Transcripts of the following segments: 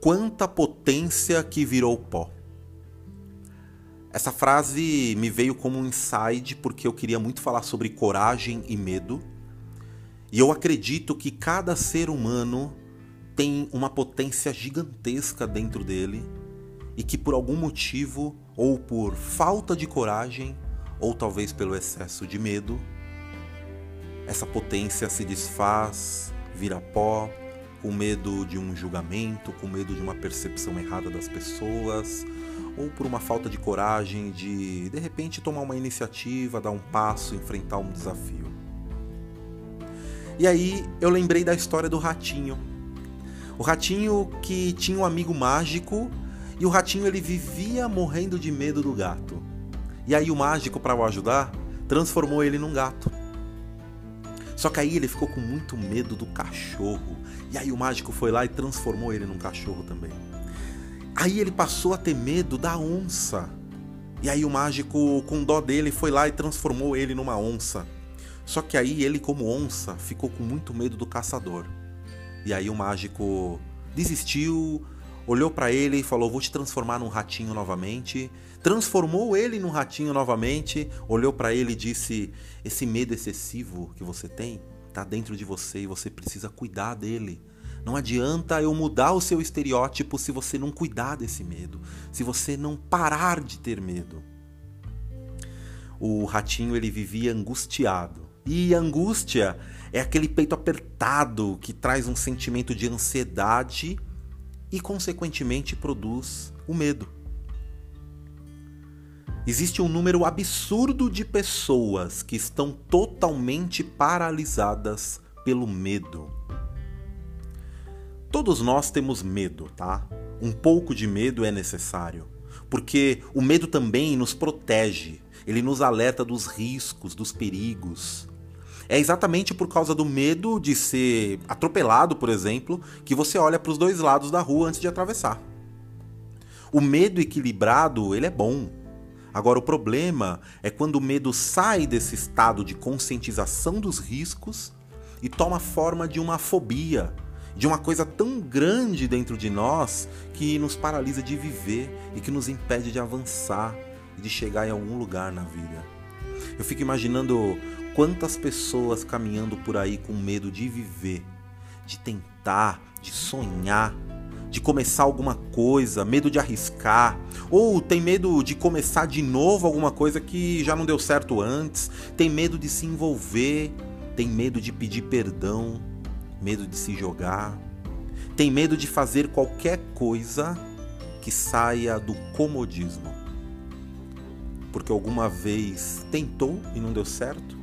quanta potência que virou pó. Essa frase me veio como um insight porque eu queria muito falar sobre coragem e medo. E eu acredito que cada ser humano tem uma potência gigantesca dentro dele e que por algum motivo, ou por falta de coragem, ou talvez pelo excesso de medo, essa potência se desfaz, vira pó, com medo de um julgamento, com medo de uma percepção errada das pessoas, ou por uma falta de coragem de de repente tomar uma iniciativa, dar um passo, enfrentar um desafio. E aí eu lembrei da história do ratinho. O ratinho que tinha um amigo mágico e o ratinho ele vivia morrendo de medo do gato. E aí o mágico para o ajudar transformou ele num gato. Só que aí ele ficou com muito medo do cachorro. E aí o mágico foi lá e transformou ele num cachorro também. Aí ele passou a ter medo da onça. E aí o mágico, com dó dele, foi lá e transformou ele numa onça. Só que aí ele, como onça, ficou com muito medo do caçador. E aí o mágico desistiu, olhou para ele e falou: Vou te transformar num ratinho novamente. Transformou ele num ratinho novamente, olhou para ele e disse: Esse medo excessivo que você tem está dentro de você e você precisa cuidar dele. Não adianta eu mudar o seu estereótipo se você não cuidar desse medo, se você não parar de ter medo. O ratinho ele vivia angustiado. E angústia é aquele peito apertado que traz um sentimento de ansiedade e, consequentemente, produz o medo. Existe um número absurdo de pessoas que estão totalmente paralisadas pelo medo. Todos nós temos medo, tá? Um pouco de medo é necessário, porque o medo também nos protege, ele nos alerta dos riscos, dos perigos. É exatamente por causa do medo de ser atropelado, por exemplo, que você olha para os dois lados da rua antes de atravessar. O medo equilibrado, ele é bom. Agora o problema é quando o medo sai desse estado de conscientização dos riscos e toma forma de uma fobia, de uma coisa tão grande dentro de nós que nos paralisa de viver e que nos impede de avançar e de chegar em algum lugar na vida. Eu fico imaginando Quantas pessoas caminhando por aí com medo de viver, de tentar, de sonhar, de começar alguma coisa, medo de arriscar, ou tem medo de começar de novo alguma coisa que já não deu certo antes, tem medo de se envolver, tem medo de pedir perdão, medo de se jogar, tem medo de fazer qualquer coisa que saia do comodismo. Porque alguma vez tentou e não deu certo,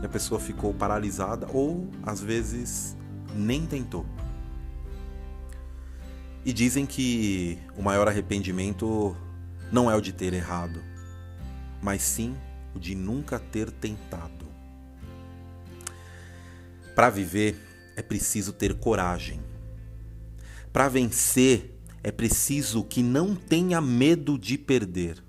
e a pessoa ficou paralisada ou às vezes nem tentou. E dizem que o maior arrependimento não é o de ter errado, mas sim o de nunca ter tentado. Para viver é preciso ter coragem. Para vencer é preciso que não tenha medo de perder.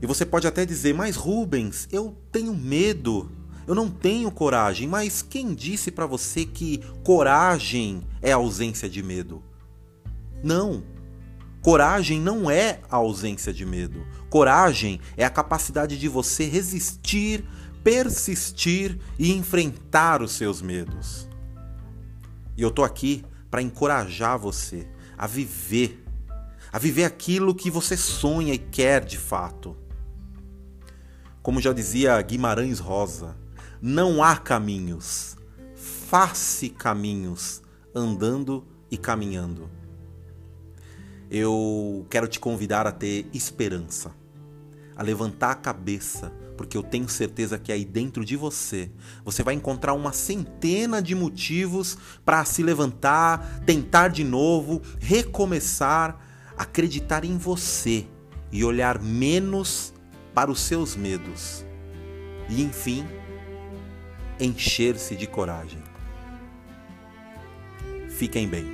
E você pode até dizer, mas Rubens, eu tenho medo, eu não tenho coragem. Mas quem disse para você que coragem é ausência de medo? Não. Coragem não é a ausência de medo. Coragem é a capacidade de você resistir, persistir e enfrentar os seus medos. E eu tô aqui para encorajar você a viver, a viver aquilo que você sonha e quer de fato. Como já dizia Guimarães Rosa, não há caminhos, faça caminhos andando e caminhando. Eu quero te convidar a ter esperança, a levantar a cabeça, porque eu tenho certeza que aí dentro de você você vai encontrar uma centena de motivos para se levantar, tentar de novo, recomeçar, acreditar em você e olhar menos para os seus medos e, enfim, encher-se de coragem. Fiquem bem.